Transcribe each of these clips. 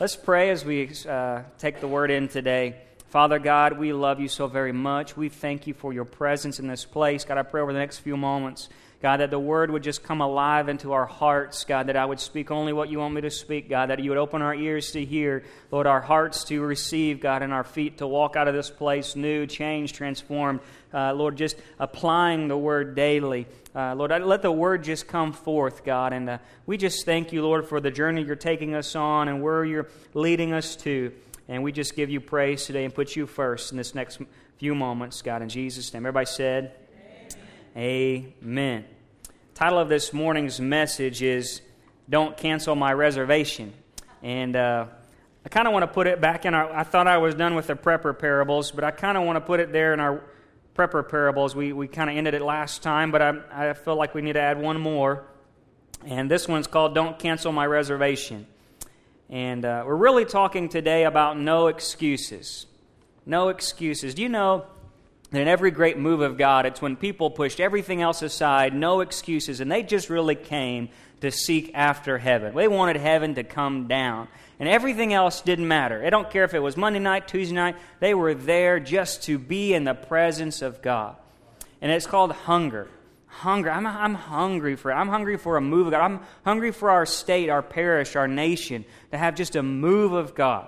Let's pray as we uh, take the word in today. Father God, we love you so very much. We thank you for your presence in this place. God, I pray over the next few moments, God, that the word would just come alive into our hearts. God, that I would speak only what you want me to speak. God, that you would open our ears to hear, Lord, our hearts to receive, God, and our feet to walk out of this place new, changed, transformed. Uh, Lord, just applying the word daily. Uh, Lord, let the word just come forth, God. And uh, we just thank you, Lord, for the journey you're taking us on and where you're leading us to. And we just give you praise today and put you first in this next few moments, God, in Jesus' name. Everybody said, Amen. Title of this morning's message is Don't Cancel My Reservation. And uh, I kind of want to put it back in our. I thought I was done with the prepper parables, but I kind of want to put it there in our prepper parables. We, we kind of ended it last time, but I, I feel like we need to add one more. And this one's called Don't Cancel My Reservation. And uh, we're really talking today about no excuses. No excuses. Do you know in every great move of God, it's when people pushed everything else aside, no excuses, and they just really came to seek after heaven. They wanted heaven to come down and everything else didn't matter. I don't care if it was Monday night, Tuesday night, they were there just to be in the presence of God. And it's called hunger. Hunger. I'm, I'm hungry for it. I'm hungry for a move of God. I'm hungry for our state, our parish, our nation to have just a move of God.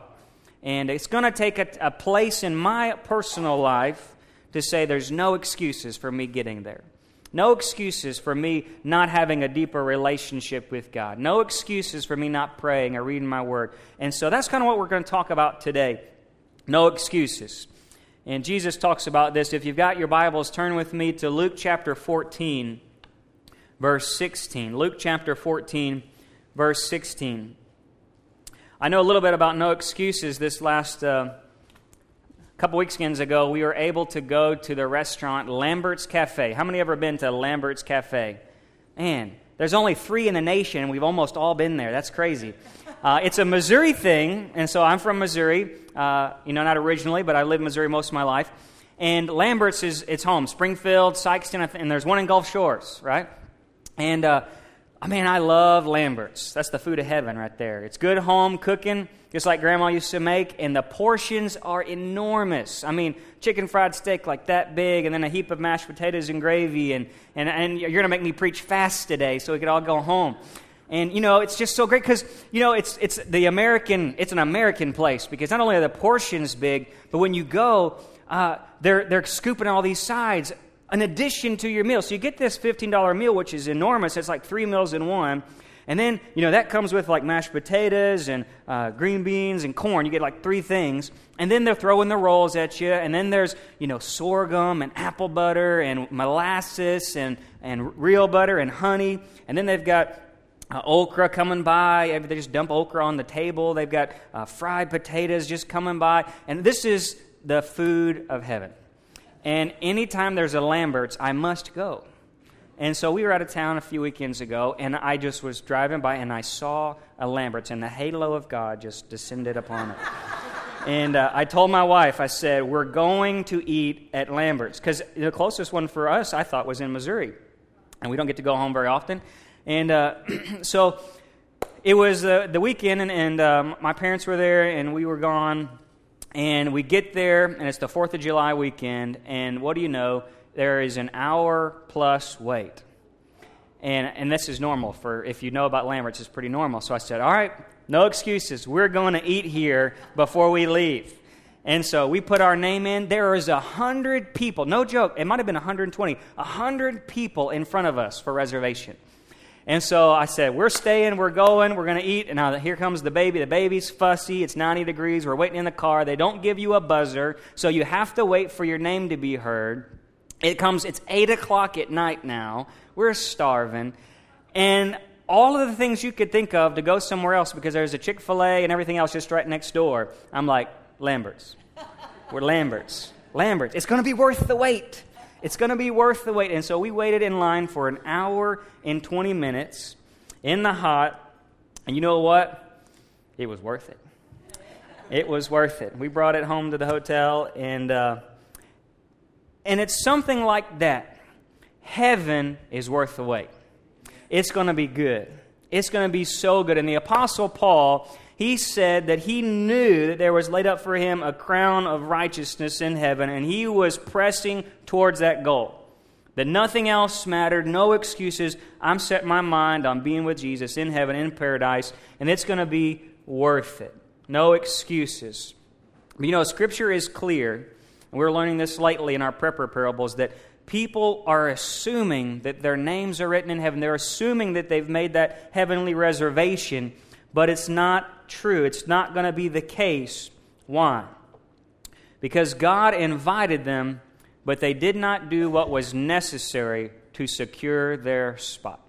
And it's going to take a, a place in my personal life to say there's no excuses for me getting there. No excuses for me not having a deeper relationship with God. No excuses for me not praying or reading my word. And so that's kind of what we're going to talk about today. No excuses. And Jesus talks about this. If you've got your Bibles, turn with me to Luke chapter 14, verse 16. Luke chapter 14, verse 16. I know a little bit about no excuses this last. Uh, couple weekends ago, we were able to go to the restaurant Lambert's Cafe. How many ever been to Lambert's Cafe? Man, there's only three in the nation, and we've almost all been there. That's crazy. Uh, it's a Missouri thing, and so I'm from Missouri. Uh, you know, not originally, but I lived in Missouri most of my life. And Lambert's is its home. Springfield, Sikeston, and there's one in Gulf Shores, right? And uh, I mean, I love Lambert's. That's the food of heaven right there. It's good home cooking, just like Grandma used to make, and the portions are enormous. I mean, chicken fried steak like that big, and then a heap of mashed potatoes and gravy, and, and, and you're going to make me preach fast today so we could all go home. And, you know, it's just so great because, you know, it's, it's the American, it's an American place because not only are the portions big, but when you go, uh, they're, they're scooping all these sides an addition to your meal. So you get this $15 meal, which is enormous. It's like three meals in one. And then, you know, that comes with like mashed potatoes and uh, green beans and corn. You get like three things. And then they're throwing the rolls at you. And then there's, you know, sorghum and apple butter and molasses and, and real butter and honey. And then they've got uh, okra coming by. They just dump okra on the table. They've got uh, fried potatoes just coming by. And this is the food of heaven. And anytime there's a Lambert's, I must go. And so we were out of town a few weekends ago, and I just was driving by and I saw a Lambert's, and the halo of God just descended upon it. and uh, I told my wife, I said, We're going to eat at Lambert's. Because the closest one for us, I thought, was in Missouri. And we don't get to go home very often. And uh, so it was uh, the weekend, and, and um, my parents were there, and we were gone and we get there, and it's the 4th of July weekend, and what do you know? There is an hour plus wait. And, and this is normal for, if you know about Lambert's, it's pretty normal. So I said, all right, no excuses. We're going to eat here before we leave. And so we put our name in. There is a hundred people, no joke, it might have been 120, a hundred people in front of us for reservation. And so I said, We're staying, we're going, we're going to eat. And now here comes the baby. The baby's fussy, it's 90 degrees, we're waiting in the car. They don't give you a buzzer, so you have to wait for your name to be heard. It comes, it's 8 o'clock at night now. We're starving. And all of the things you could think of to go somewhere else because there's a Chick fil A and everything else just right next door. I'm like, Lambert's. We're Lambert's. Lambert's. It's going to be worth the wait. It's going to be worth the wait. And so we waited in line for an hour and 20 minutes in the hot. And you know what? It was worth it. It was worth it. We brought it home to the hotel, and, uh, and it's something like that. Heaven is worth the wait. It's going to be good. It's going to be so good. And the Apostle Paul, he said that he knew that there was laid up for him a crown of righteousness in heaven, and he was pressing towards that goal. That nothing else mattered, no excuses. I'm set my mind on being with Jesus in heaven, in paradise, and it's going to be worth it. No excuses. But you know, Scripture is clear, and we're learning this lately in our prepper parables, that people are assuming that their names are written in heaven. They're assuming that they've made that heavenly reservation, but it's not true. It's not going to be the case. Why? Because God invited them but they did not do what was necessary to secure their spot.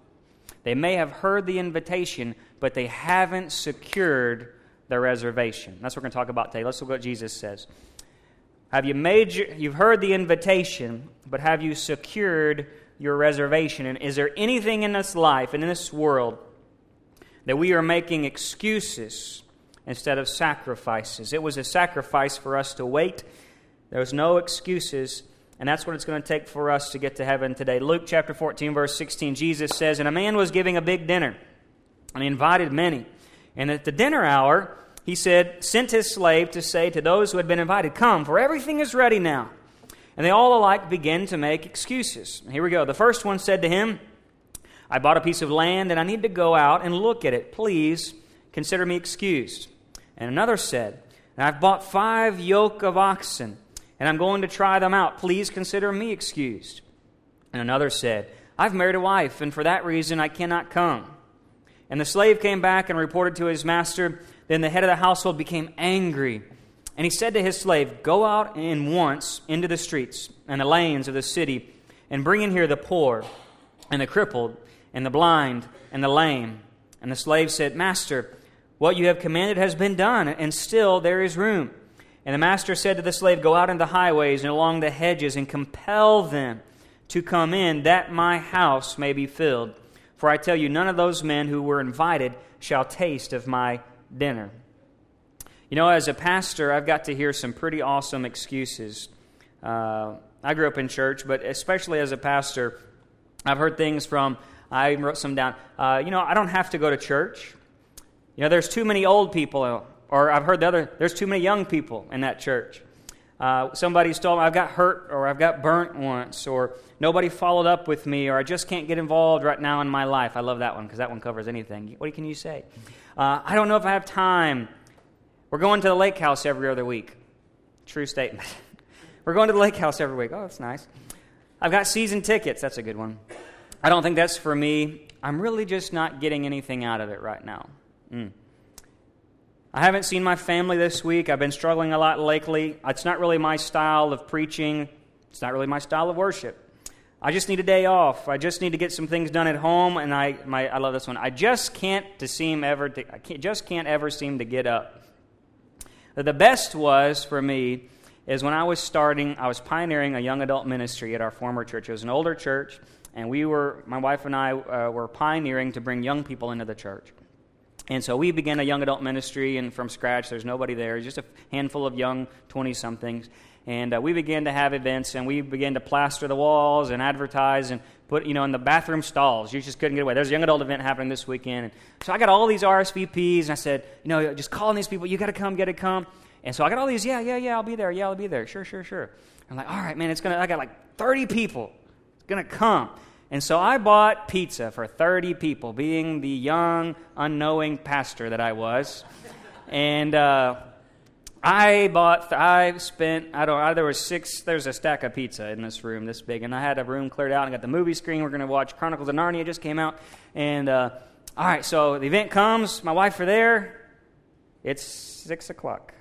They may have heard the invitation, but they haven't secured their reservation. That's what we're going to talk about today. Let's look at what Jesus says. Have you made your, you've heard the invitation, but have you secured your reservation? And is there anything in this life and in this world that we are making excuses instead of sacrifices? It was a sacrifice for us to wait. There was no excuses and that's what it's going to take for us to get to heaven today. Luke chapter 14, verse 16, Jesus says, And a man was giving a big dinner, and he invited many. And at the dinner hour, he said, sent his slave to say to those who had been invited, Come, for everything is ready now. And they all alike began to make excuses. Here we go. The first one said to him, I bought a piece of land and I need to go out and look at it. Please consider me excused. And another said, I've bought five yoke of oxen and I'm going to try them out. Please consider me excused. And another said, I've married a wife, and for that reason I cannot come. And the slave came back and reported to his master. Then the head of the household became angry. And he said to his slave, Go out and once into the streets and the lanes of the city, and bring in here the poor, and the crippled, and the blind, and the lame. And the slave said, Master, what you have commanded has been done, and still there is room. And the master said to the slave, Go out into the highways and along the hedges and compel them to come in, that my house may be filled. For I tell you, none of those men who were invited shall taste of my dinner. You know, as a pastor, I've got to hear some pretty awesome excuses. Uh, I grew up in church, but especially as a pastor, I've heard things from, I wrote some down. Uh, you know, I don't have to go to church. You know, there's too many old people or I've heard the other, there's too many young people in that church. Uh, somebody's told me I've got hurt or I've got burnt once or nobody followed up with me or I just can't get involved right now in my life. I love that one because that one covers anything. What can you say? Uh, I don't know if I have time. We're going to the lake house every other week. True statement. We're going to the lake house every week. Oh, that's nice. I've got season tickets. That's a good one. I don't think that's for me. I'm really just not getting anything out of it right now. Mm. I haven't seen my family this week. I've been struggling a lot lately. It's not really my style of preaching, it's not really my style of worship. I just need a day off. I just need to get some things done at home, and I, my, I love this one. I just can't to seem ever to, I can't, just can't ever seem to get up. The best was for me is when I was starting. I was pioneering a young adult ministry at our former church. It was an older church, and we were my wife and I uh, were pioneering to bring young people into the church. And so we began a young adult ministry, and from scratch, there's nobody there, just a handful of young 20 somethings. And uh, we began to have events, and we began to plaster the walls and advertise and put, you know, in the bathroom stalls. You just couldn't get away. There's a young adult event happening this weekend. And so I got all these RSVPs, and I said, you know, just calling these people, you got to come, got to come. And so I got all these, yeah, yeah, yeah, I'll be there, yeah, I'll be there, sure, sure, sure. I'm like, all right, man, it's gonna. I got like 30 people. It's gonna come. And so I bought pizza for 30 people, being the young, unknowing pastor that I was. And uh, I bought, I spent, I don't know, there was six, there's a stack of pizza in this room this big. And I had a room cleared out and got the movie screen. We're going to watch Chronicles of Narnia, just came out. And uh, all right, so the event comes, my wife are there. It's six o'clock.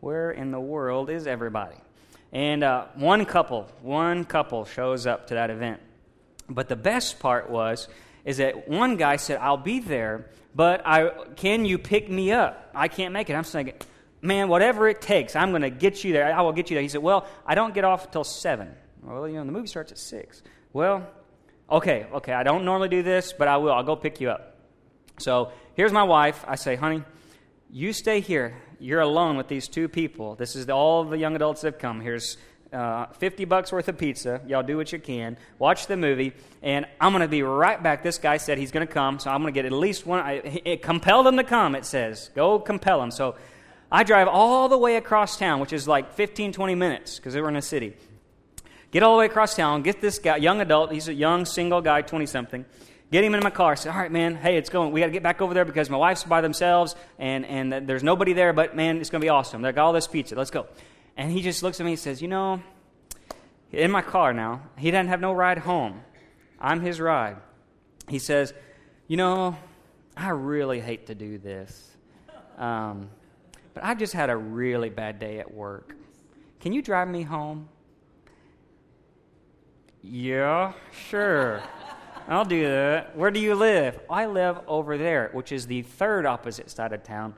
Where in the world is everybody? And uh, one couple, one couple shows up to that event. But the best part was is that one guy said, "I'll be there, but I can you pick me up? I can't make it." I'm saying, "Man, whatever it takes, I'm going to get you there. I will get you there." He said, "Well, I don't get off until 7." Well, you know, the movie starts at 6. Well, okay, okay, I don't normally do this, but I will. I'll go pick you up. So, here's my wife. I say, "Honey, you stay here. You're alone with these two people. This is all the young adults that have come. Here's uh, 50 bucks worth of pizza. Y'all do what you can. Watch the movie, and I'm going to be right back. This guy said he's going to come, so I'm going to get at least one. I, it, compel them to come, it says. Go compel them. So I drive all the way across town, which is like 15, 20 minutes because they were in a city. Get all the way across town, get this guy, young adult, he's a young single guy, 20 something. Get him in my car. Say, all right, man, hey, it's going. We got to get back over there because my wife's by themselves and, and there's nobody there, but man, it's going to be awesome. They got all this pizza. Let's go. And he just looks at me and says, You know, in my car now, he doesn't have no ride home. I'm his ride. He says, You know, I really hate to do this, um, but I've just had a really bad day at work. Can you drive me home? Yeah, sure. I'll do that. Where do you live? I live over there, which is the third opposite side of town.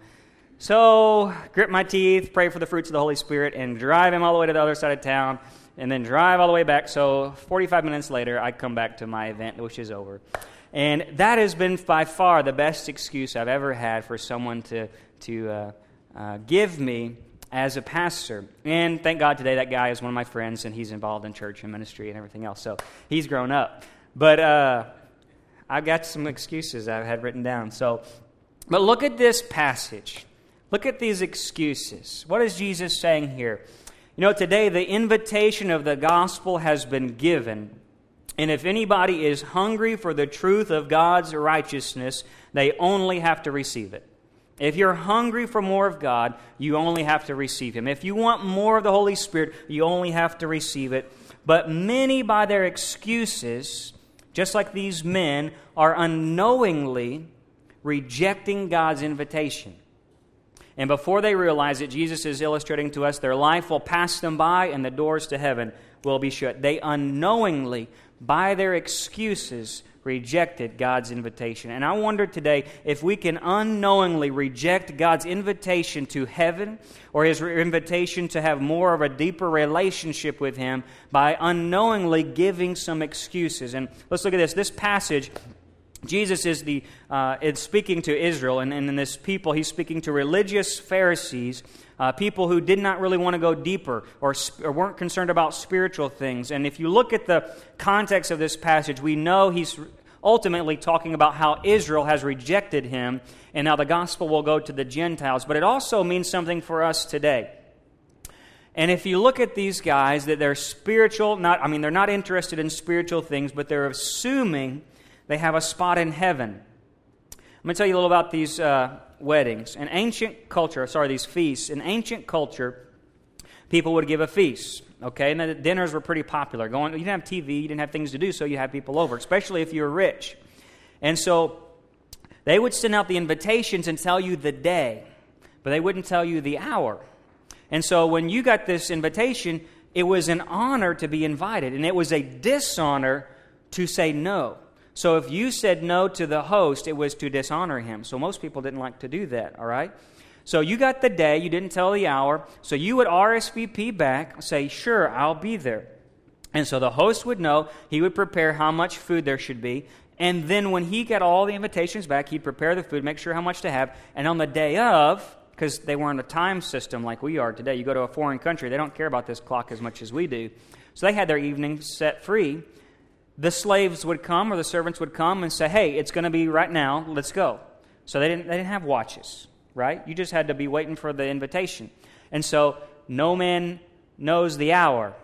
So, grit my teeth, pray for the fruits of the Holy Spirit, and drive him all the way to the other side of town, and then drive all the way back. So, 45 minutes later, I come back to my event, which is over. And that has been by far the best excuse I've ever had for someone to, to uh, uh, give me as a pastor. And thank God today that guy is one of my friends, and he's involved in church and ministry and everything else. So, he's grown up. But uh, I've got some excuses I've had written down. So, but look at this passage. Look at these excuses. What is Jesus saying here? You know, today the invitation of the gospel has been given. And if anybody is hungry for the truth of God's righteousness, they only have to receive it. If you're hungry for more of God, you only have to receive Him. If you want more of the Holy Spirit, you only have to receive it. But many, by their excuses, just like these men, are unknowingly rejecting God's invitation. And before they realize it, Jesus is illustrating to us their life will pass them by and the doors to heaven will be shut. They unknowingly, by their excuses, rejected God's invitation. And I wonder today if we can unknowingly reject God's invitation to heaven or his invitation to have more of a deeper relationship with him by unknowingly giving some excuses. And let's look at this. This passage Jesus is, the, uh, is speaking to Israel, and, and in this people, he's speaking to religious Pharisees, uh, people who did not really want to go deeper or, or weren't concerned about spiritual things. And if you look at the context of this passage, we know he's ultimately talking about how Israel has rejected him, and now the gospel will go to the Gentiles. But it also means something for us today. And if you look at these guys, that they're spiritual, not, I mean, they're not interested in spiritual things, but they're assuming they have a spot in heaven. Let me tell you a little about these uh, weddings. In ancient culture, sorry, these feasts, in ancient culture, people would give a feast. Okay, and the dinners were pretty popular. Going, you didn't have TV, you didn't have things to do, so you had people over, especially if you were rich. And so they would send out the invitations and tell you the day, but they wouldn't tell you the hour. And so when you got this invitation, it was an honor to be invited, and it was a dishonor to say no. So if you said no to the host, it was to dishonor him. So most people didn't like to do that, all right? So you got the day, you didn't tell the hour. So you would RSVP back, say, sure, I'll be there. And so the host would know, he would prepare how much food there should be. And then when he got all the invitations back, he'd prepare the food, make sure how much to have. And on the day of, because they weren't a time system like we are today, you go to a foreign country, they don't care about this clock as much as we do. So they had their evening set free the slaves would come or the servants would come and say, hey, it's going to be right now, let's go. So they didn't, they didn't have watches, right? You just had to be waiting for the invitation. And so no man knows the hour.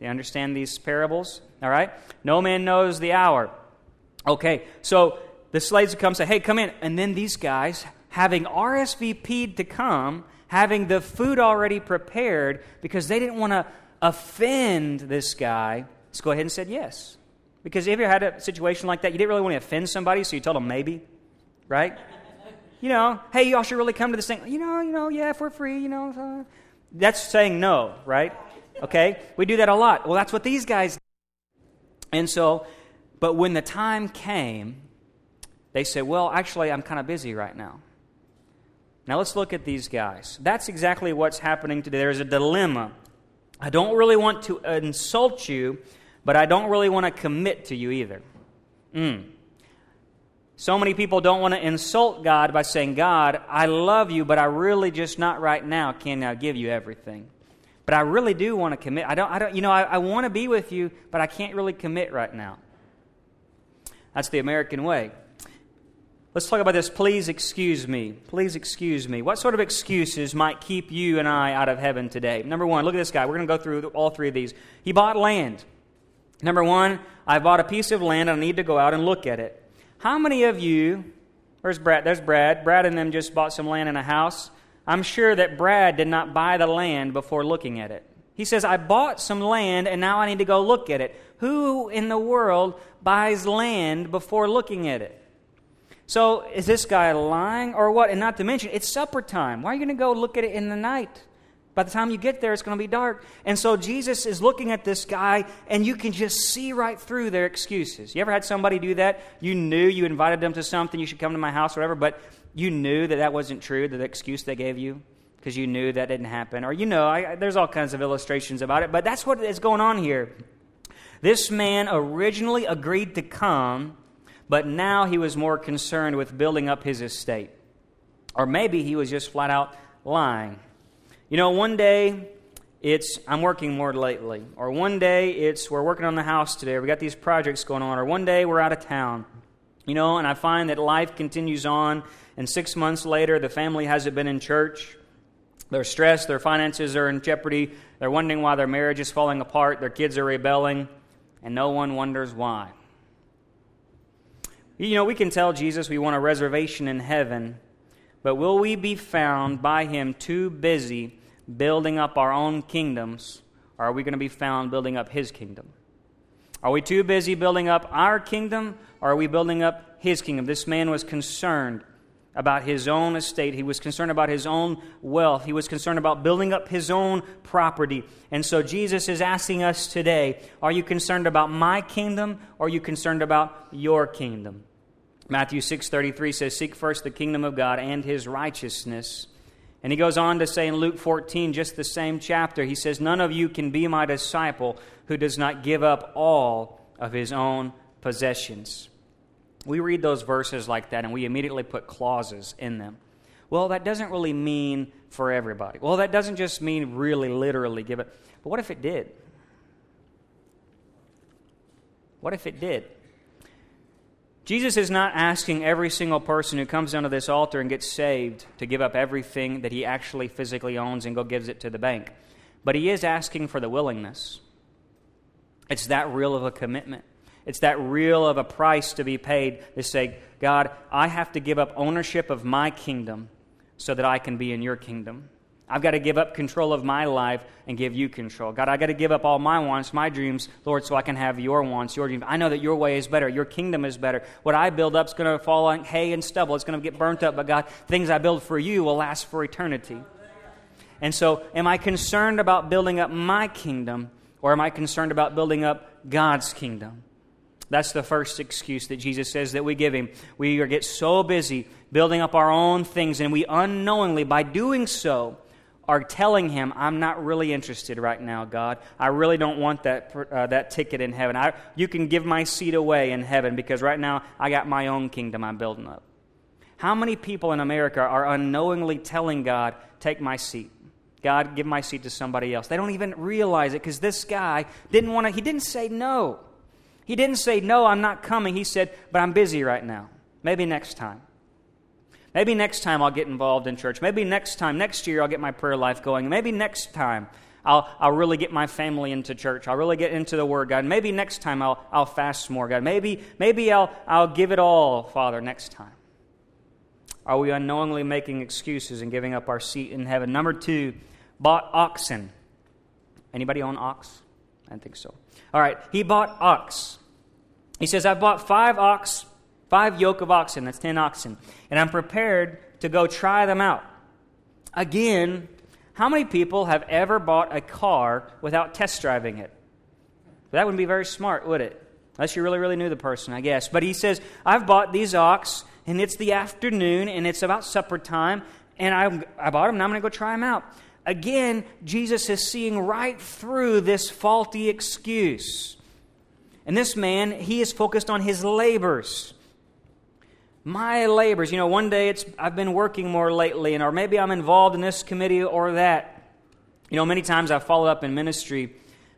You understand these parables? All right? No man knows the hour. Okay, so the slaves would come and say, hey, come in. And then these guys, having RSVP'd to come, having the food already prepared, because they didn't want to offend this guy, let's go ahead and said yes. Because if you had a situation like that, you didn't really want to offend somebody, so you told them maybe, right? you know, hey, y'all should really come to this thing. You know, you know, yeah, if we're free, you know. Uh, that's saying no, right? Okay? We do that a lot. Well, that's what these guys And so, but when the time came, they said, well, actually, I'm kind of busy right now. Now let's look at these guys. That's exactly what's happening today. There's a dilemma. I don't really want to insult you but I don't really want to commit to you either. Mm. So many people don't want to insult God by saying, God, I love you, but I really just not right now can I give you everything. but I really do want to commit. I don't, I don't you know, I, I want to be with you, but I can't really commit right now. That's the American way. Let's talk about this. Please excuse me. Please excuse me. What sort of excuses might keep you and I out of heaven today? Number one, look at this guy. We're going to go through all three of these. He bought land. Number one, I bought a piece of land and I need to go out and look at it. How many of you, where's Brad? There's Brad. Brad and them just bought some land and a house. I'm sure that Brad did not buy the land before looking at it. He says, I bought some land and now I need to go look at it. Who in the world buys land before looking at it? So is this guy lying or what? And not to mention, it's supper time. Why are you going to go look at it in the night? By the time you get there, it's going to be dark. And so Jesus is looking at this guy, and you can just see right through their excuses. You ever had somebody do that? You knew you invited them to something, you should come to my house or whatever, but you knew that that wasn't true, the excuse they gave you, because you knew that didn't happen. Or you know, I, there's all kinds of illustrations about it, but that's what is going on here. This man originally agreed to come but now he was more concerned with building up his estate. Or maybe he was just flat out lying. You know, one day it's I'm working more lately, or one day it's we're working on the house today, or we got these projects going on, or one day we're out of town. You know, and I find that life continues on, and six months later, the family hasn't been in church. They're stressed, their finances are in jeopardy, they're wondering why their marriage is falling apart, their kids are rebelling, and no one wonders why. You know, we can tell Jesus we want a reservation in heaven, but will we be found by him too busy building up our own kingdoms, or are we going to be found building up his kingdom? Are we too busy building up our kingdom, or are we building up his kingdom? This man was concerned about his own estate. He was concerned about his own wealth. He was concerned about building up his own property. And so Jesus is asking us today Are you concerned about my kingdom, or are you concerned about your kingdom? Matthew 6:33 says seek first the kingdom of God and his righteousness. And he goes on to say in Luke 14 just the same chapter he says none of you can be my disciple who does not give up all of his own possessions. We read those verses like that and we immediately put clauses in them. Well, that doesn't really mean for everybody. Well, that doesn't just mean really literally give it. But what if it did? What if it did? Jesus is not asking every single person who comes down to this altar and gets saved to give up everything that he actually physically owns and go gives it to the bank. But he is asking for the willingness. It's that real of a commitment. It's that real of a price to be paid to say, God, I have to give up ownership of my kingdom so that I can be in your kingdom. I've got to give up control of my life and give you control. God, I've got to give up all my wants, my dreams, Lord, so I can have your wants, your dreams. I know that your way is better. Your kingdom is better. What I build up is going to fall on hay and stubble. It's going to get burnt up. But God, things I build for you will last for eternity. And so, am I concerned about building up my kingdom or am I concerned about building up God's kingdom? That's the first excuse that Jesus says that we give him. We get so busy building up our own things, and we unknowingly, by doing so, are telling him, I'm not really interested right now, God. I really don't want that, uh, that ticket in heaven. I, you can give my seat away in heaven because right now I got my own kingdom I'm building up. How many people in America are unknowingly telling God, Take my seat? God, give my seat to somebody else. They don't even realize it because this guy didn't want to, he didn't say no. He didn't say, No, I'm not coming. He said, But I'm busy right now. Maybe next time. Maybe next time I'll get involved in church. Maybe next time, next year, I'll get my prayer life going. Maybe next time I'll, I'll really get my family into church. I'll really get into the Word, God. Maybe next time I'll, I'll fast more, God. Maybe, maybe I'll, I'll give it all, Father, next time. Are we unknowingly making excuses and giving up our seat in heaven? Number two, bought oxen. Anybody own ox? I think so. All right, he bought ox. He says, I bought five ox Five yoke of oxen, that's 10 oxen. And I'm prepared to go try them out. Again, how many people have ever bought a car without test driving it? That wouldn't be very smart, would it? Unless you really, really knew the person, I guess. But he says, I've bought these ox, and it's the afternoon, and it's about supper time, and I, I bought them, and I'm going to go try them out. Again, Jesus is seeing right through this faulty excuse. And this man, he is focused on his labors my labors. You know, one day it's I've been working more lately, and or maybe I'm involved in this committee or that. You know, many times I've followed up in ministry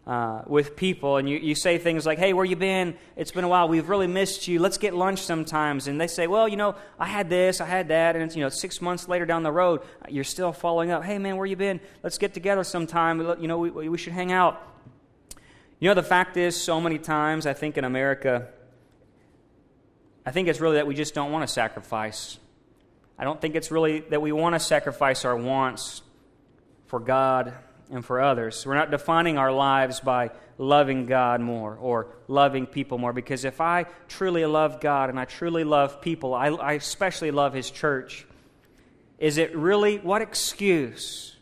uh, with people, and you, you say things like, Hey, where you been? It's been a while. We've really missed you. Let's get lunch sometimes. And they say, Well, you know, I had this, I had that. And, it's, you know, six months later down the road, you're still following up. Hey, man, where you been? Let's get together sometime. You know, we, we should hang out. You know, the fact is, so many times, I think in America, I think it's really that we just don't want to sacrifice. I don't think it's really that we want to sacrifice our wants for God and for others. We're not defining our lives by loving God more or loving people more. Because if I truly love God and I truly love people, I, I especially love His church, is it really, what excuse?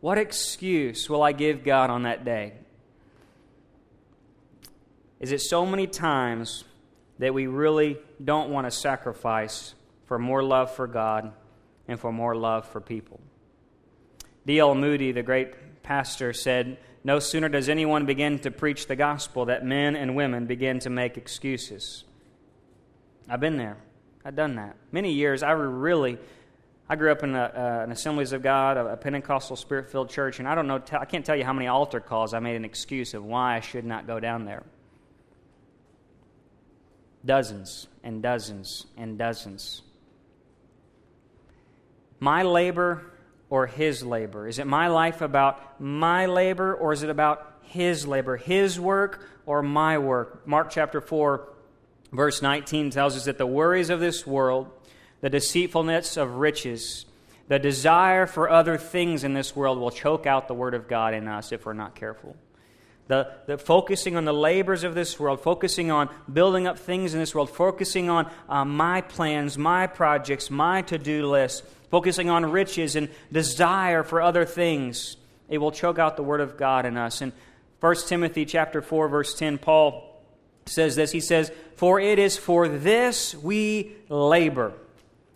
What excuse will I give God on that day? Is it so many times that we really don't want to sacrifice for more love for God and for more love for people? D.L. Moody, the great pastor, said, No sooner does anyone begin to preach the gospel that men and women begin to make excuses. I've been there. I've done that. Many years, I really, I grew up in a, uh, an Assemblies of God, a, a Pentecostal Spirit filled church, and I don't know, I can't tell you how many altar calls I made an excuse of why I should not go down there. Dozens and dozens and dozens. My labor or his labor? Is it my life about my labor or is it about his labor? His work or my work? Mark chapter 4, verse 19 tells us that the worries of this world, the deceitfulness of riches, the desire for other things in this world will choke out the word of God in us if we're not careful. The, the focusing on the labors of this world, focusing on building up things in this world, focusing on uh, my plans, my projects, my to do list, focusing on riches and desire for other things, it will choke out the word of God in us. In 1 Timothy chapter 4 verse 10, Paul says this. He says, "For it is for this we labor,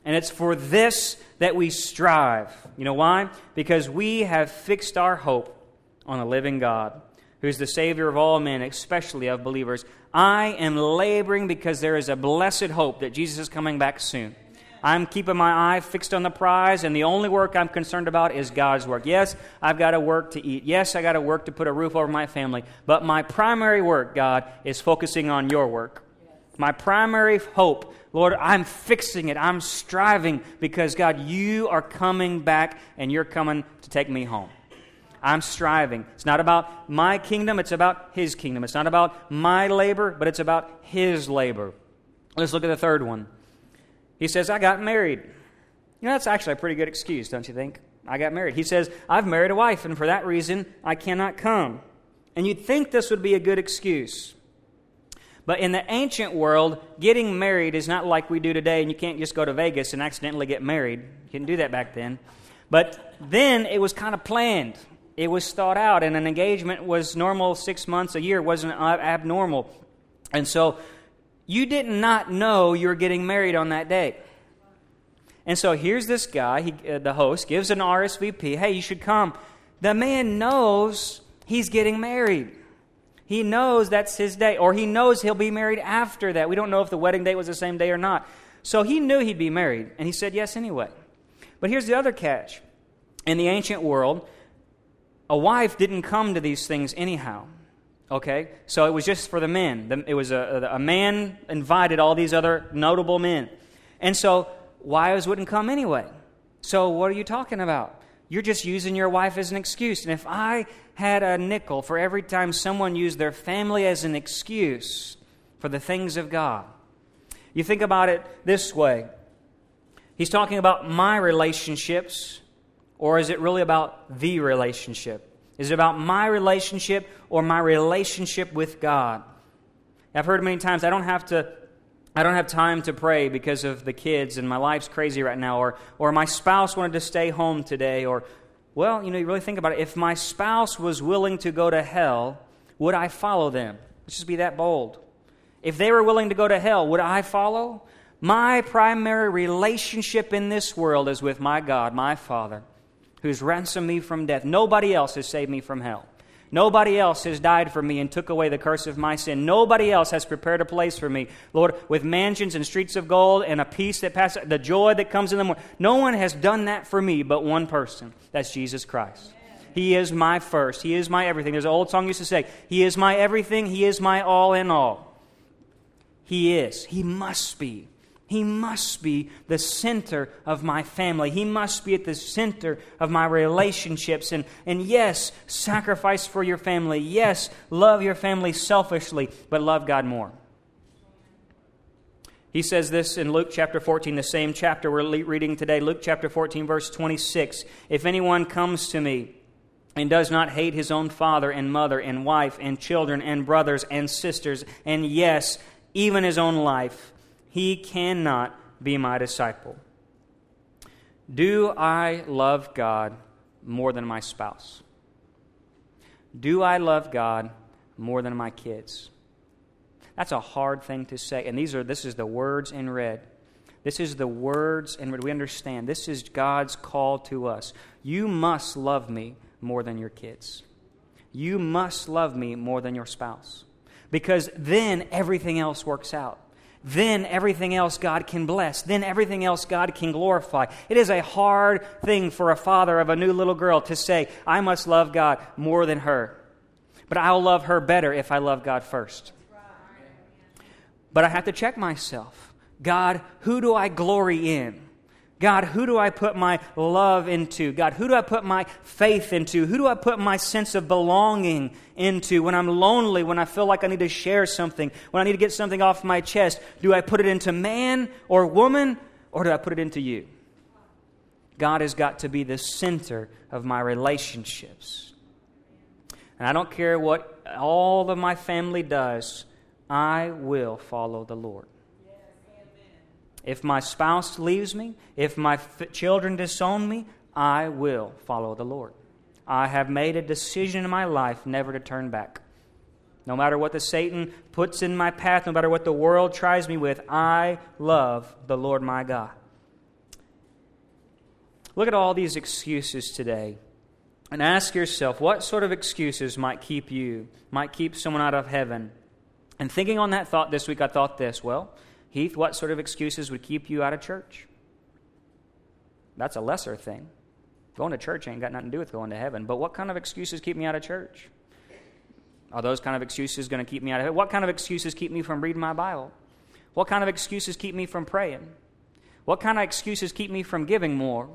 and it's for this that we strive." You know why? Because we have fixed our hope on the living God, who is the savior of all men, especially of believers. I am laboring because there is a blessed hope that Jesus is coming back soon. I'm keeping my eye fixed on the prize, and the only work I'm concerned about is God's work. Yes, I've got to work to eat. Yes, I got to work to put a roof over my family. But my primary work, God, is focusing on your work. My primary hope, Lord, I'm fixing it. I'm striving because, God, you are coming back and you're coming to take me home. I'm striving. It's not about my kingdom, it's about His kingdom. It's not about my labor, but it's about His labor. Let's look at the third one. He says, I got married. You know, that's actually a pretty good excuse, don't you think? I got married. He says, I've married a wife, and for that reason, I cannot come. And you'd think this would be a good excuse. But in the ancient world, getting married is not like we do today, and you can't just go to Vegas and accidentally get married. You couldn't do that back then. But then it was kind of planned. It was thought out, and an engagement was normal six months, a year, wasn't abnormal. And so you did not know you were getting married on that day. And so here's this guy, he, uh, the host, gives an RSVP. Hey, you should come. The man knows he's getting married. He knows that's his day, or he knows he'll be married after that. We don't know if the wedding date was the same day or not. So he knew he'd be married, and he said yes anyway. But here's the other catch. In the ancient world, a wife didn't come to these things anyhow. Okay? So it was just for the men. It was a, a man invited all these other notable men. And so wives wouldn't come anyway. So what are you talking about? You're just using your wife as an excuse. And if I had a nickel for every time someone used their family as an excuse for the things of God, you think about it this way. He's talking about my relationships, or is it really about the relationship? Is it about my relationship or my relationship with God? I've heard many times I don't have to I don't have time to pray because of the kids and my life's crazy right now or or my spouse wanted to stay home today or well, you know, you really think about it. If my spouse was willing to go to hell, would I follow them? Let's just be that bold. If they were willing to go to hell, would I follow? My primary relationship in this world is with my God, my Father who's ransomed me from death. Nobody else has saved me from hell. Nobody else has died for me and took away the curse of my sin. Nobody else has prepared a place for me, Lord, with mansions and streets of gold and a peace that passes, the joy that comes in the morning. No one has done that for me but one person. That's Jesus Christ. He is my first. He is my everything. There's an old song used to say, He is my everything. He is my all in all. He is. He must be. He must be the center of my family. He must be at the center of my relationships. And, and yes, sacrifice for your family. Yes, love your family selfishly, but love God more. He says this in Luke chapter 14, the same chapter we're reading today, Luke chapter 14, verse 26. If anyone comes to me and does not hate his own father and mother and wife and children and brothers and sisters, and yes, even his own life, he cannot be my disciple. Do I love God more than my spouse? Do I love God more than my kids? That's a hard thing to say. And these are this is the words in red. This is the words in red. We understand. This is God's call to us. You must love me more than your kids. You must love me more than your spouse. Because then everything else works out then everything else God can bless. Then everything else God can glorify. It is a hard thing for a father of a new little girl to say, I must love God more than her. But I'll love her better if I love God first. But I have to check myself. God, who do I glory in? God, who do I put my love into? God, who do I put my faith into? Who do I put my sense of belonging into when I'm lonely, when I feel like I need to share something, when I need to get something off my chest? Do I put it into man or woman, or do I put it into you? God has got to be the center of my relationships. And I don't care what all of my family does, I will follow the Lord. If my spouse leaves me, if my f- children disown me, I will follow the Lord. I have made a decision in my life never to turn back. No matter what the Satan puts in my path, no matter what the world tries me with, I love the Lord my God. Look at all these excuses today and ask yourself what sort of excuses might keep you, might keep someone out of heaven. And thinking on that thought this week, I thought this well, Heath, what sort of excuses would keep you out of church? That's a lesser thing. Going to church ain't got nothing to do with going to heaven. But what kind of excuses keep me out of church? Are those kind of excuses going to keep me out of heaven? What kind of excuses keep me from reading my Bible? What kind of excuses keep me from praying? What kind of excuses keep me from giving more?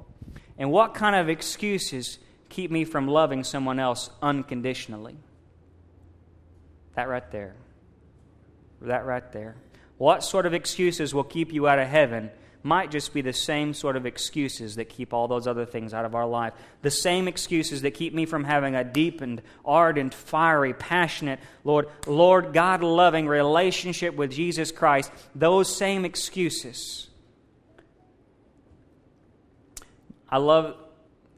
And what kind of excuses keep me from loving someone else unconditionally? That right there. That right there. What sort of excuses will keep you out of heaven might just be the same sort of excuses that keep all those other things out of our life. The same excuses that keep me from having a deepened, ardent, fiery, passionate, Lord, Lord God loving relationship with Jesus Christ. Those same excuses. I love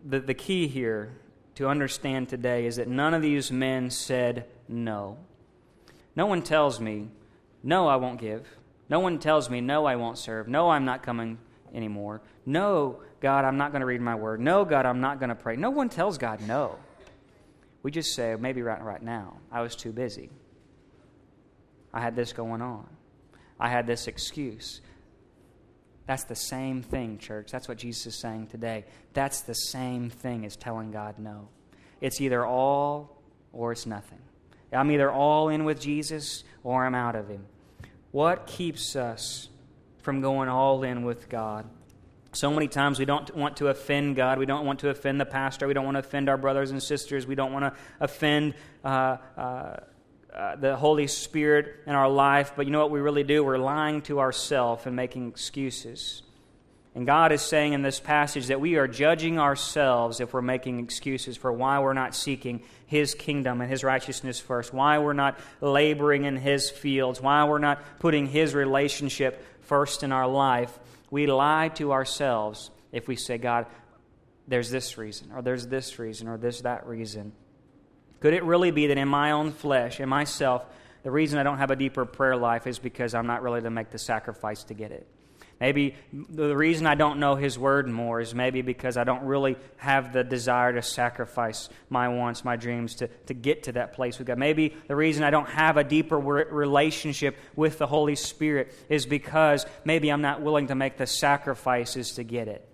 the, the key here to understand today is that none of these men said no. No one tells me no, I won't give. No one tells me, No, I won't serve. No, I'm not coming anymore. No, God, I'm not going to read my word. No, God, I'm not going to pray. No one tells God no. We just say, Maybe right, right now. I was too busy. I had this going on. I had this excuse. That's the same thing, church. That's what Jesus is saying today. That's the same thing as telling God no. It's either all or it's nothing. I'm either all in with Jesus or I'm out of Him. What keeps us from going all in with God? So many times we don't want to offend God. We don't want to offend the pastor. We don't want to offend our brothers and sisters. We don't want to offend uh, uh, uh, the Holy Spirit in our life. But you know what we really do? We're lying to ourselves and making excuses. And God is saying in this passage that we are judging ourselves if we're making excuses for why we're not seeking His kingdom and His righteousness first, why we're not laboring in His fields, why we're not putting His relationship first in our life. We lie to ourselves if we say, God, there's this reason, or there's this reason, or there's that reason. Could it really be that in my own flesh, in myself, the reason I don't have a deeper prayer life is because I'm not ready to make the sacrifice to get it? Maybe the reason I don't know His Word more is maybe because I don't really have the desire to sacrifice my wants, my dreams to, to get to that place with God. Maybe the reason I don't have a deeper relationship with the Holy Spirit is because maybe I'm not willing to make the sacrifices to get it.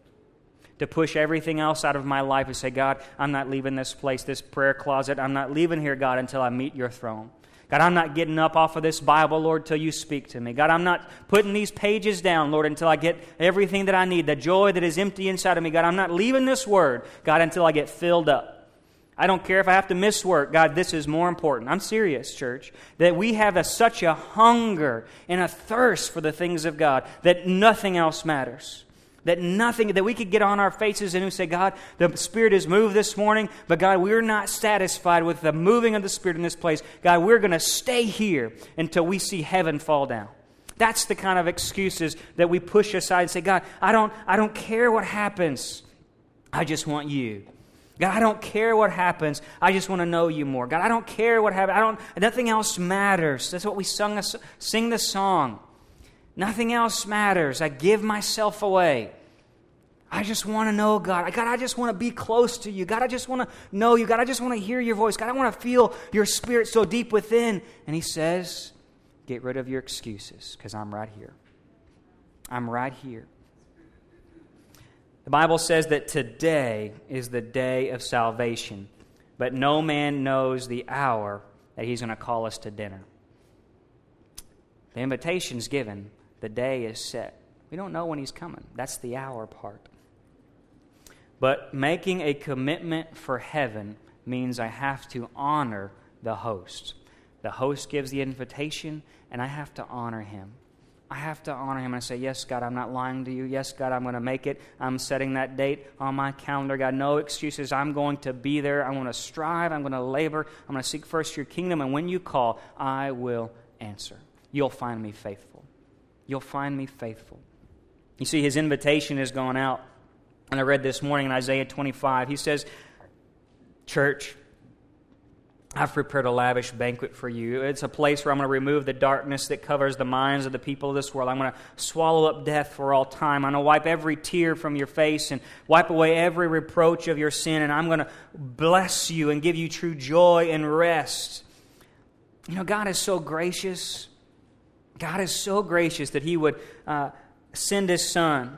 to push everything else out of my life and say, God, I'm not leaving this place, this prayer closet. I'm not leaving here, God, until I meet your throne. God, I'm not getting up off of this Bible, Lord, till you speak to me. God, I'm not putting these pages down, Lord, until I get everything that I need, the joy that is empty inside of me. God, I'm not leaving this word, God, until I get filled up. I don't care if I have to miss work. God, this is more important. I'm serious, church. That we have a, such a hunger and a thirst for the things of God that nothing else matters that nothing, that we could get on our faces and say, God, the Spirit is moved this morning, but God, we're not satisfied with the moving of the Spirit in this place. God, we're going to stay here until we see heaven fall down. That's the kind of excuses that we push aside and say, God, I don't, I don't care what happens. I just want you. God, I don't care what happens. I just want to know you more. God, I don't care what happens. I don't, nothing else matters. That's what we sung, sing the song. Nothing else matters. I give myself away. I just want to know God. God, I just want to be close to you. God, I just want to know you. God, I just want to hear your voice. God, I want to feel your spirit so deep within. And he says, Get rid of your excuses because I'm right here. I'm right here. The Bible says that today is the day of salvation, but no man knows the hour that he's going to call us to dinner. The invitation's given, the day is set. We don't know when he's coming. That's the hour part. But making a commitment for heaven means I have to honor the host. The host gives the invitation, and I have to honor him. I have to honor him and say, Yes, God, I'm not lying to you. Yes, God, I'm going to make it. I'm setting that date on my calendar. God, no excuses. I'm going to be there. I'm going to strive. I'm going to labor. I'm going to seek first your kingdom. And when you call, I will answer. You'll find me faithful. You'll find me faithful. You see, his invitation has gone out. And I read this morning in Isaiah 25. He says, Church, I've prepared a lavish banquet for you. It's a place where I'm going to remove the darkness that covers the minds of the people of this world. I'm going to swallow up death for all time. I'm going to wipe every tear from your face and wipe away every reproach of your sin. And I'm going to bless you and give you true joy and rest. You know, God is so gracious. God is so gracious that He would uh, send His Son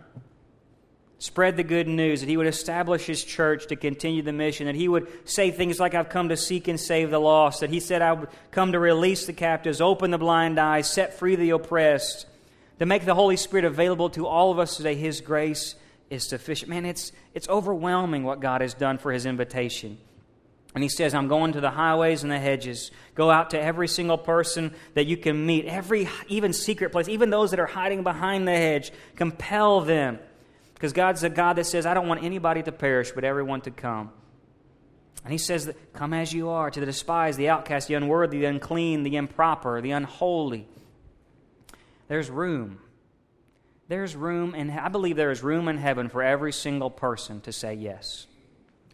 spread the good news, that he would establish his church to continue the mission, that he would say things like, I've come to seek and save the lost, that he said, I would come to release the captives, open the blind eyes, set free the oppressed, to make the Holy Spirit available to all of us today. His grace is sufficient. Man, it's, it's overwhelming what God has done for his invitation. And he says, I'm going to the highways and the hedges. Go out to every single person that you can meet, every even secret place, even those that are hiding behind the hedge. Compel them because God's a God that says, I don't want anybody to perish, but everyone to come. And he says, Come as you are to the despised, the outcast, the unworthy, the unclean, the improper, the unholy. There's room. There's room, and I believe there is room in heaven for every single person to say yes.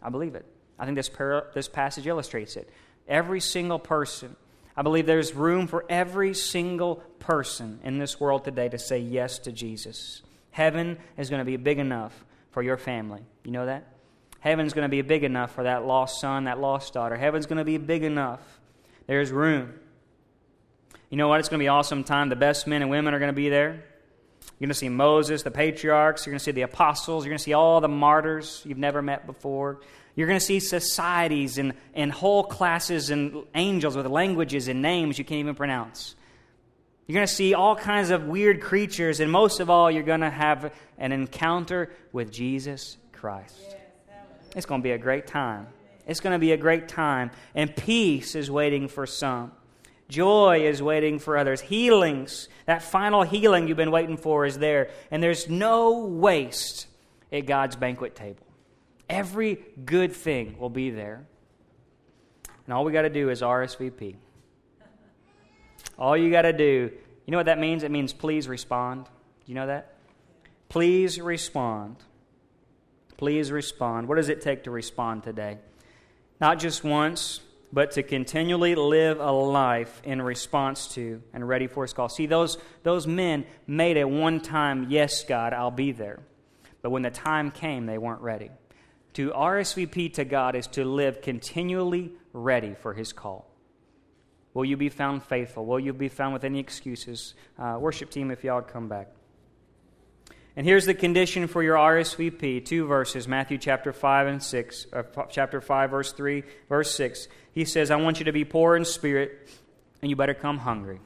I believe it. I think this, par- this passage illustrates it. Every single person. I believe there's room for every single person in this world today to say yes to Jesus. Heaven is going to be big enough for your family. You know that? Heaven's going to be big enough for that lost son, that lost daughter. Heaven's going to be big enough. There's room. You know what? It's going to be awesome time. The best men and women are going to be there. You're going to see Moses, the patriarchs. You're going to see the apostles. You're going to see all the martyrs you've never met before. You're going to see societies and, and whole classes and angels with languages and names you can't even pronounce. You're going to see all kinds of weird creatures, and most of all, you're going to have an encounter with Jesus Christ. It's going to be a great time. It's going to be a great time. And peace is waiting for some. Joy is waiting for others. Healings, that final healing you've been waiting for, is there. And there's no waste at God's banquet table. Every good thing will be there. And all we got to do is RSVP. All you got to do, you know what that means? It means please respond. Do you know that? Please respond. Please respond. What does it take to respond today? Not just once, but to continually live a life in response to and ready for his call. See, those, those men made a one time, yes, God, I'll be there. But when the time came, they weren't ready. To RSVP to God is to live continually ready for his call. Will you be found faithful? Will you be found with any excuses? Uh, worship team, if y'all come back. And here's the condition for your RSVP two verses Matthew chapter 5 and 6, uh, chapter 5, verse 3, verse 6. He says, I want you to be poor in spirit, and you better come hungry.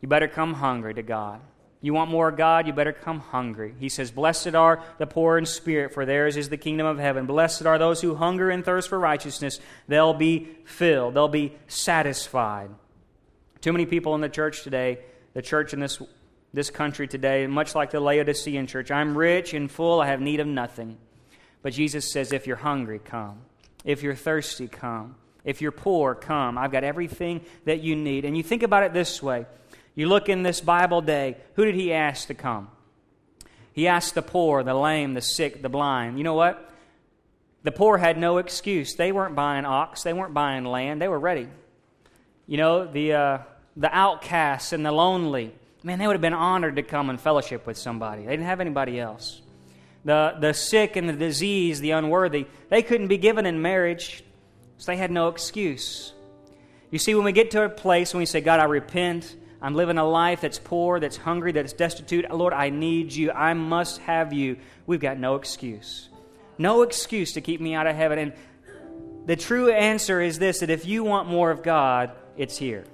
You better come hungry to God. You want more of God, you better come hungry. He says, Blessed are the poor in spirit, for theirs is the kingdom of heaven. Blessed are those who hunger and thirst for righteousness. They'll be filled, they'll be satisfied. Too many people in the church today, the church in this, this country today, much like the Laodicean church, I'm rich and full, I have need of nothing. But Jesus says, If you're hungry, come. If you're thirsty, come. If you're poor, come. I've got everything that you need. And you think about it this way. You look in this Bible day, who did he ask to come? He asked the poor, the lame, the sick, the blind. You know what? The poor had no excuse. They weren't buying ox, they weren't buying land, they were ready. You know, the, uh, the outcasts and the lonely, man, they would have been honored to come and fellowship with somebody. They didn't have anybody else. The, the sick and the diseased, the unworthy, they couldn't be given in marriage, so they had no excuse. You see, when we get to a place when we say, God, I repent, I'm living a life that's poor, that's hungry, that's destitute. Lord, I need you. I must have you. We've got no excuse. No excuse to keep me out of heaven. And the true answer is this that if you want more of God, it's here.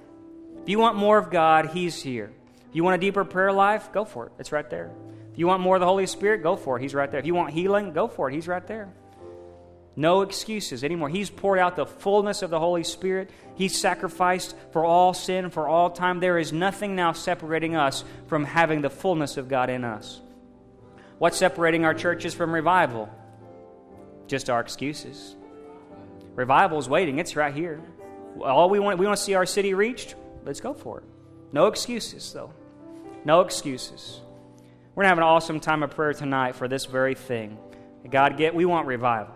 If you want more of God, He's here. If you want a deeper prayer life, go for it. It's right there. If you want more of the Holy Spirit, go for it. He's right there. If you want healing, go for it. He's right there. No excuses anymore. He's poured out the fullness of the Holy Spirit. He's sacrificed for all sin, for all time. There is nothing now separating us from having the fullness of God in us. What's separating our churches from revival? Just our excuses. Revival is waiting, it's right here. All we want, we want to see our city reached. Let's go for it. No excuses, though. No excuses. We're going to have an awesome time of prayer tonight for this very thing. God, get we want revival.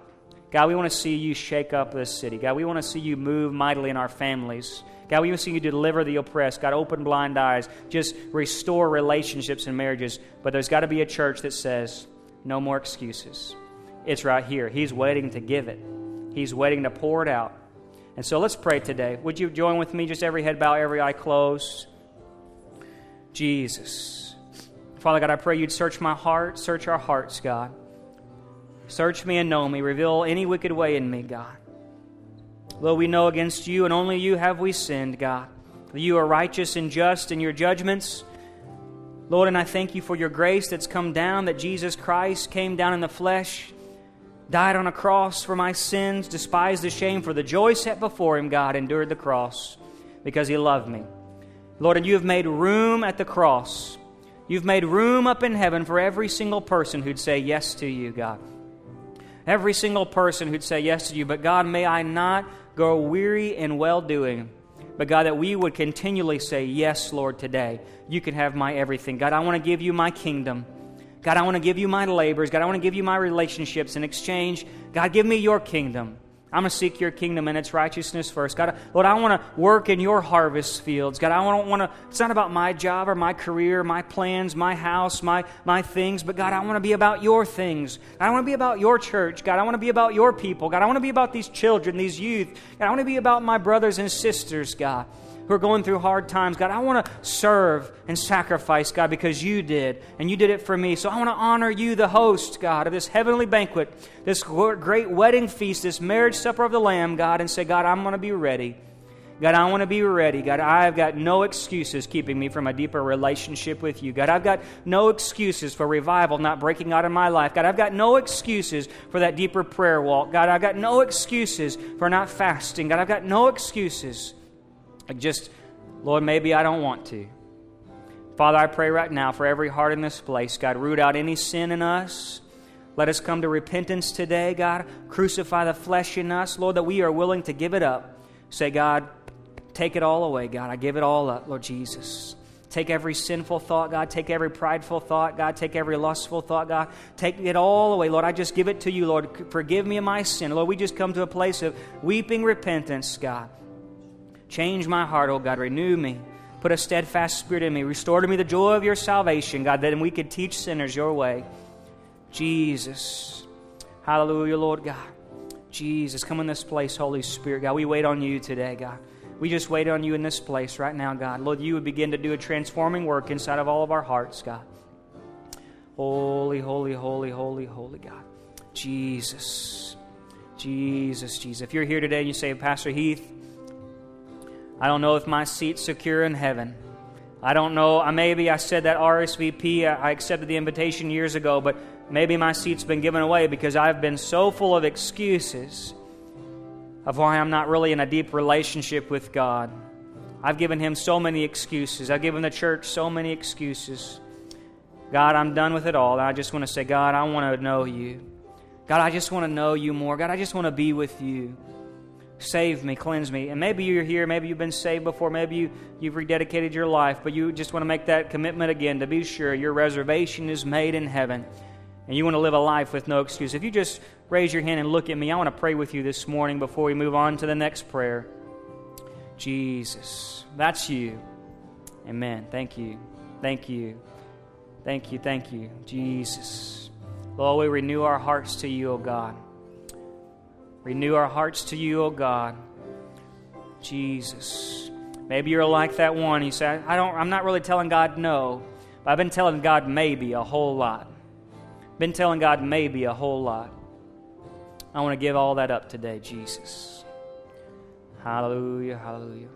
God, we want to see you shake up this city. God, we want to see you move mightily in our families. God, we want to see you deliver the oppressed. God, open blind eyes. Just restore relationships and marriages. But there's got to be a church that says, no more excuses. It's right here. He's waiting to give it, He's waiting to pour it out. And so let's pray today. Would you join with me? Just every head bow, every eye closed. Jesus. Father God, I pray you'd search my heart, search our hearts, God. Search me and know me. Reveal any wicked way in me, God. Lord, we know against you and only you have we sinned, God. You are righteous and just in your judgments. Lord, and I thank you for your grace that's come down, that Jesus Christ came down in the flesh, died on a cross for my sins, despised the shame for the joy set before him, God, endured the cross because he loved me. Lord, and you have made room at the cross. You've made room up in heaven for every single person who'd say yes to you, God. Every single person who'd say yes to you. But God, may I not grow weary in well doing. But God, that we would continually say, Yes, Lord, today. You can have my everything. God, I want to give you my kingdom. God, I want to give you my labors. God, I want to give you my relationships in exchange. God, give me your kingdom. I'm going to seek your kingdom and its righteousness first. God, Lord, I want to work in your harvest fields. God, I don't want to, it's not about my job or my career, my plans, my house, my, my things, but God, I want to be about your things. I want to be about your church. God, I want to be about your people. God, I want to be about these children, these youth. God, I want to be about my brothers and sisters, God who are going through hard times. God, I want to serve and sacrifice, God, because you did, and you did it for me. So I want to honor you, the host, God, of this heavenly banquet, this great wedding feast, this marriage supper of the Lamb, God, and say, God, I'm going to be ready. God, I want to be ready. God, I've got no excuses keeping me from a deeper relationship with you. God, I've got no excuses for revival not breaking out in my life. God, I've got no excuses for that deeper prayer walk. God, I've got no excuses for not fasting. God, I've got no excuses just, Lord, maybe I don't want to. Father, I pray right now for every heart in this place. God, root out any sin in us. Let us come to repentance today, God. Crucify the flesh in us, Lord, that we are willing to give it up. Say, God, take it all away, God. I give it all up, Lord Jesus. Take every sinful thought, God. Take every prideful thought, God. Take every lustful thought, God. Take it all away, Lord. I just give it to you, Lord. Forgive me of my sin. Lord, we just come to a place of weeping repentance, God. Change my heart, oh God. Renew me. Put a steadfast spirit in me. Restore to me the joy of your salvation, God, that we could teach sinners your way. Jesus. Hallelujah, Lord God. Jesus, come in this place, Holy Spirit. God, we wait on you today, God. We just wait on you in this place right now, God. Lord, you would begin to do a transforming work inside of all of our hearts, God. Holy, holy, holy, holy, holy God. Jesus. Jesus, Jesus. If you're here today and you say, Pastor Heath, I don't know if my seat's secure in heaven. I don't know. Maybe I said that RSVP. I accepted the invitation years ago, but maybe my seat's been given away because I've been so full of excuses of why I'm not really in a deep relationship with God. I've given Him so many excuses. I've given the church so many excuses. God, I'm done with it all. I just want to say, God, I want to know you. God, I just want to know you more. God, I just want to be with you. Save me, cleanse me. And maybe you're here, maybe you've been saved before, maybe you, you've rededicated your life, but you just want to make that commitment again to be sure your reservation is made in heaven and you want to live a life with no excuse. If you just raise your hand and look at me, I want to pray with you this morning before we move on to the next prayer. Jesus, that's you. Amen. Thank you. Thank you. Thank you. Thank you. Jesus. Lord, we renew our hearts to you, O God. Renew our hearts to you, O God. Jesus. Maybe you're like that one. You say, I don't, I'm not really telling God no, but I've been telling God maybe a whole lot. Been telling God maybe a whole lot. I want to give all that up today, Jesus. Hallelujah, hallelujah.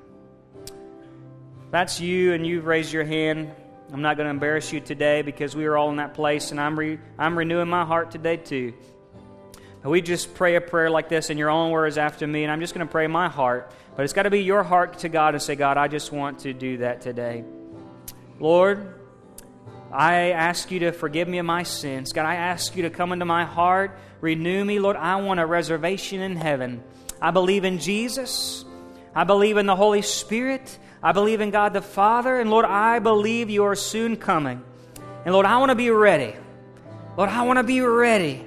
That's you and you've raised your hand, I'm not going to embarrass you today because we are all in that place, and I'm, re- I'm renewing my heart today too. We just pray a prayer like this in your own words after me, and I'm just going to pray my heart. But it's got to be your heart to God and say, God, I just want to do that today. Lord, I ask you to forgive me of my sins. God, I ask you to come into my heart, renew me. Lord, I want a reservation in heaven. I believe in Jesus. I believe in the Holy Spirit. I believe in God the Father. And Lord, I believe you are soon coming. And Lord, I want to be ready. Lord, I want to be ready.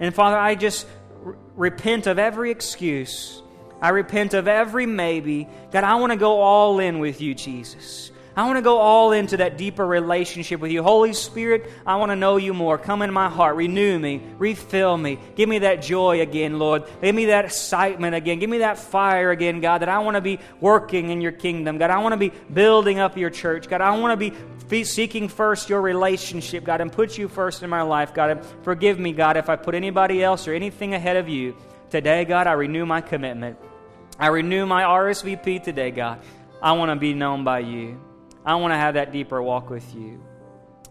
And Father, I just r- repent of every excuse. I repent of every maybe. God, I want to go all in with you, Jesus. I want to go all into that deeper relationship with you. Holy Spirit, I want to know you more. Come in my heart. Renew me. Refill me. Give me that joy again, Lord. Give me that excitement again. Give me that fire again, God, that I want to be working in your kingdom. God, I want to be building up your church. God, I want to be seeking first your relationship, God, and put you first in my life, God. And forgive me, God, if I put anybody else or anything ahead of you. Today, God, I renew my commitment. I renew my RSVP today, God. I want to be known by you. I want to have that deeper walk with you.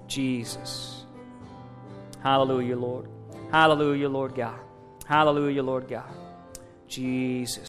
Jesus. Hallelujah, Lord. Hallelujah, Lord God. Hallelujah, Lord God. Jesus.